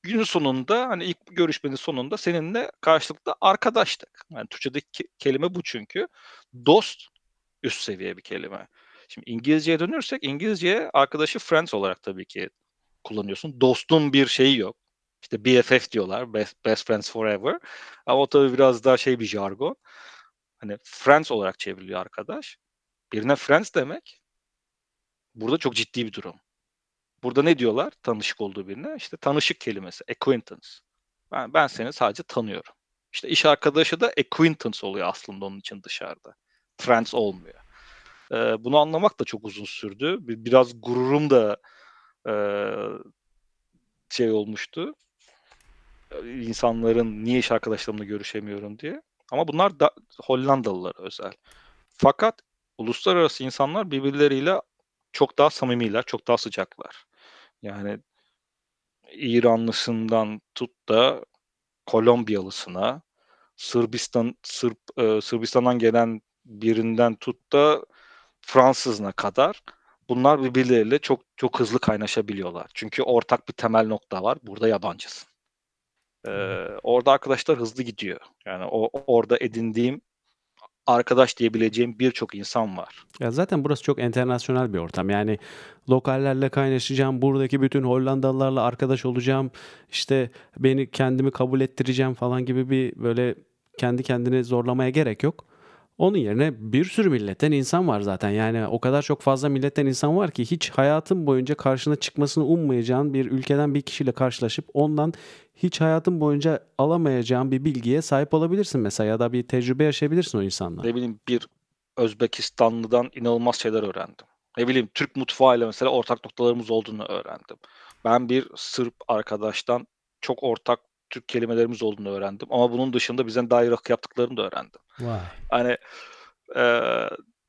günün sonunda hani ilk görüşmenin sonunda seninle karşılıklı arkadaştık. Yani Türkçedeki ke- kelime bu çünkü. Dost üst seviye bir kelime. Şimdi İngilizceye dönürsek İngilizceye arkadaşı friends olarak tabii ki kullanıyorsun. Dostun bir şeyi yok. İşte BFF diyorlar. Best, best Friends Forever. Ama o tabii biraz daha şey bir jargon. Hani friends olarak çevriliyor arkadaş. Birine friends demek burada çok ciddi bir durum. Burada ne diyorlar tanışık olduğu birine? İşte tanışık kelimesi. Acquaintance. Ben, ben seni sadece tanıyorum. İşte iş arkadaşı da acquaintance oluyor aslında onun için dışarıda. Friends olmuyor. Ee, bunu anlamak da çok uzun sürdü. Biraz gururum da e, şey olmuştu. İnsanların niye iş arkadaşlarımla görüşemiyorum diye. Ama bunlar da Hollandalılar özel. Fakat uluslararası insanlar birbirleriyle çok daha samimiler, çok daha sıcaklar. Yani İranlısından tut da Kolombiyalısına, Sırbistan Sırp e, Sırbistan'dan gelen birinden tut da Fransızına kadar bunlar birbirleriyle çok çok hızlı kaynaşabiliyorlar. Çünkü ortak bir temel nokta var. Burada yabancısın. Ee, orada arkadaşlar hızlı gidiyor. Yani o orada edindiğim arkadaş diyebileceğim birçok insan var.
Ya zaten burası çok internasyonel bir ortam. Yani lokallerle kaynaşacağım, buradaki bütün Hollandalılarla arkadaş olacağım, işte beni kendimi kabul ettireceğim falan gibi bir böyle kendi kendini zorlamaya gerek yok. Onun yerine bir sürü milletten insan var zaten. Yani o kadar çok fazla milletten insan var ki hiç hayatın boyunca karşına çıkmasını ummayacağın bir ülkeden bir kişiyle karşılaşıp ondan hiç hayatın boyunca alamayacağın bir bilgiye sahip olabilirsin mesela ya da bir tecrübe yaşayabilirsin o insanla.
Ne bileyim bir Özbekistanlı'dan inanılmaz şeyler öğrendim. Ne bileyim Türk mutfağıyla mesela ortak noktalarımız olduğunu öğrendim. Ben bir Sırp arkadaştan çok ortak Türk kelimelerimiz olduğunu öğrendim. Ama bunun dışında bizden daha iyi rakı yaptıklarını da öğrendim.
Vay.
Hani e,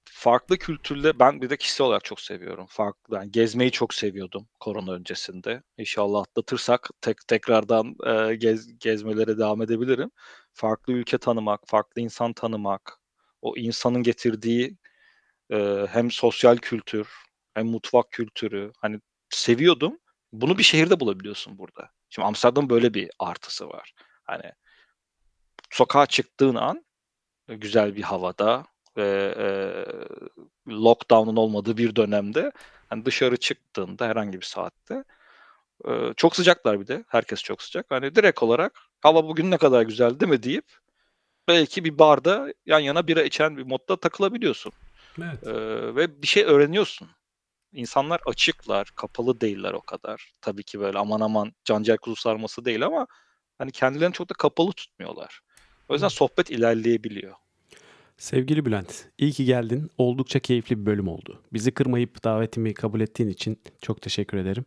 farklı kültürle ben bir de kişisel olarak çok seviyorum. Farklı yani gezmeyi çok seviyordum korona öncesinde. İnşallah atlatırsak tek tekrardan e, gez, gezmelere devam edebilirim. Farklı ülke tanımak, farklı insan tanımak, o insanın getirdiği e, hem sosyal kültür, hem mutfak kültürü hani seviyordum. Bunu bir şehirde bulabiliyorsun burada. Şimdi Amsterdam böyle bir artısı var. Hani sokağa çıktığın an güzel bir havada ve e, lockdown'un olmadığı bir dönemde hani dışarı çıktığında herhangi bir saatte e, çok sıcaklar bir de. Herkes çok sıcak. Hani direkt olarak hava bugün ne kadar güzel değil mi deyip belki bir barda yan yana bira içen bir modda takılabiliyorsun.
Evet.
E, ve bir şey öğreniyorsun. İnsanlar açıklar, kapalı değiller o kadar. Tabii ki böyle aman aman cancel kuzu sarması değil ama hani kendilerini çok da kapalı tutmuyorlar. O yüzden sohbet ilerleyebiliyor.
Sevgili Bülent, iyi ki geldin. Oldukça keyifli bir bölüm oldu. Bizi kırmayıp davetimi kabul ettiğin için çok teşekkür ederim.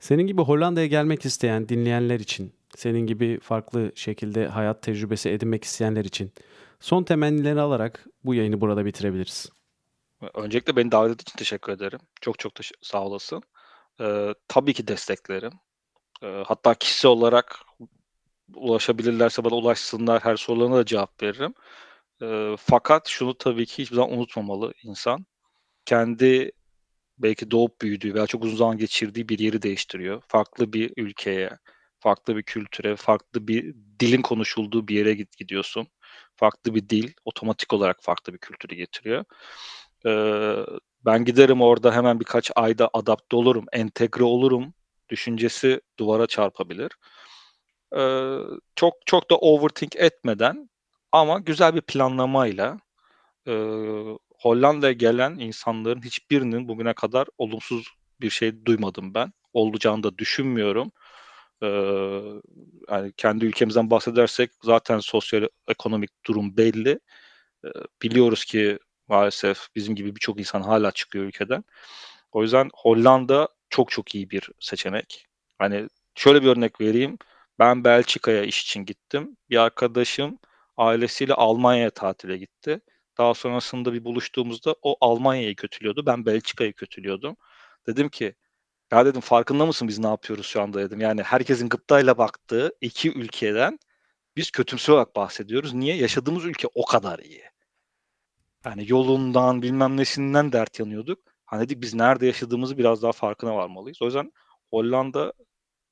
Senin gibi Hollanda'ya gelmek isteyen dinleyenler için, senin gibi farklı şekilde hayat tecrübesi edinmek isteyenler için son temennileri alarak bu yayını burada bitirebiliriz.
Öncelikle beni davet için teşekkür ederim. Çok çok teş- sağ olasın. Ee, tabii ki desteklerim. Ee, hatta kişisel olarak ulaşabilirlerse bana ulaşsınlar. Her sorularına da cevap veririm. Ee, fakat şunu tabii ki hiçbir zaman unutmamalı insan. Kendi belki doğup büyüdüğü veya çok uzun zaman geçirdiği bir yeri değiştiriyor. Farklı bir ülkeye, farklı bir kültüre, farklı bir dilin konuşulduğu bir yere gidiyorsun. Farklı bir dil otomatik olarak farklı bir kültürü getiriyor. Ee, ben giderim orada hemen birkaç ayda adapte olurum, entegre olurum düşüncesi duvara çarpabilir. Ee, çok çok da overthink etmeden ama güzel bir planlamayla e, Hollanda'ya gelen insanların hiçbirinin bugüne kadar olumsuz bir şey duymadım ben. Olacağını da düşünmüyorum. Ee, yani kendi ülkemizden bahsedersek zaten sosyal ekonomik durum belli. Ee, biliyoruz ki maalesef bizim gibi birçok insan hala çıkıyor ülkeden. O yüzden Hollanda çok çok iyi bir seçenek. Hani şöyle bir örnek vereyim. Ben Belçika'ya iş için gittim. Bir arkadaşım ailesiyle Almanya'ya tatile gitti. Daha sonrasında bir buluştuğumuzda o Almanya'yı kötülüyordu. Ben Belçika'yı kötülüyordum. Dedim ki ya dedim farkında mısın biz ne yapıyoruz şu anda dedim. Yani herkesin gıptayla baktığı iki ülkeden biz kötümsü olarak bahsediyoruz. Niye? Yaşadığımız ülke o kadar iyi. Yani yolundan bilmem nesinden dert yanıyorduk. Hani dedik biz nerede yaşadığımızı biraz daha farkına varmalıyız. O yüzden Hollanda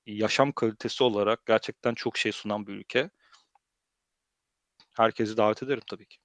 yaşam kalitesi olarak gerçekten çok şey sunan bir ülke. Herkesi davet ederim tabii ki.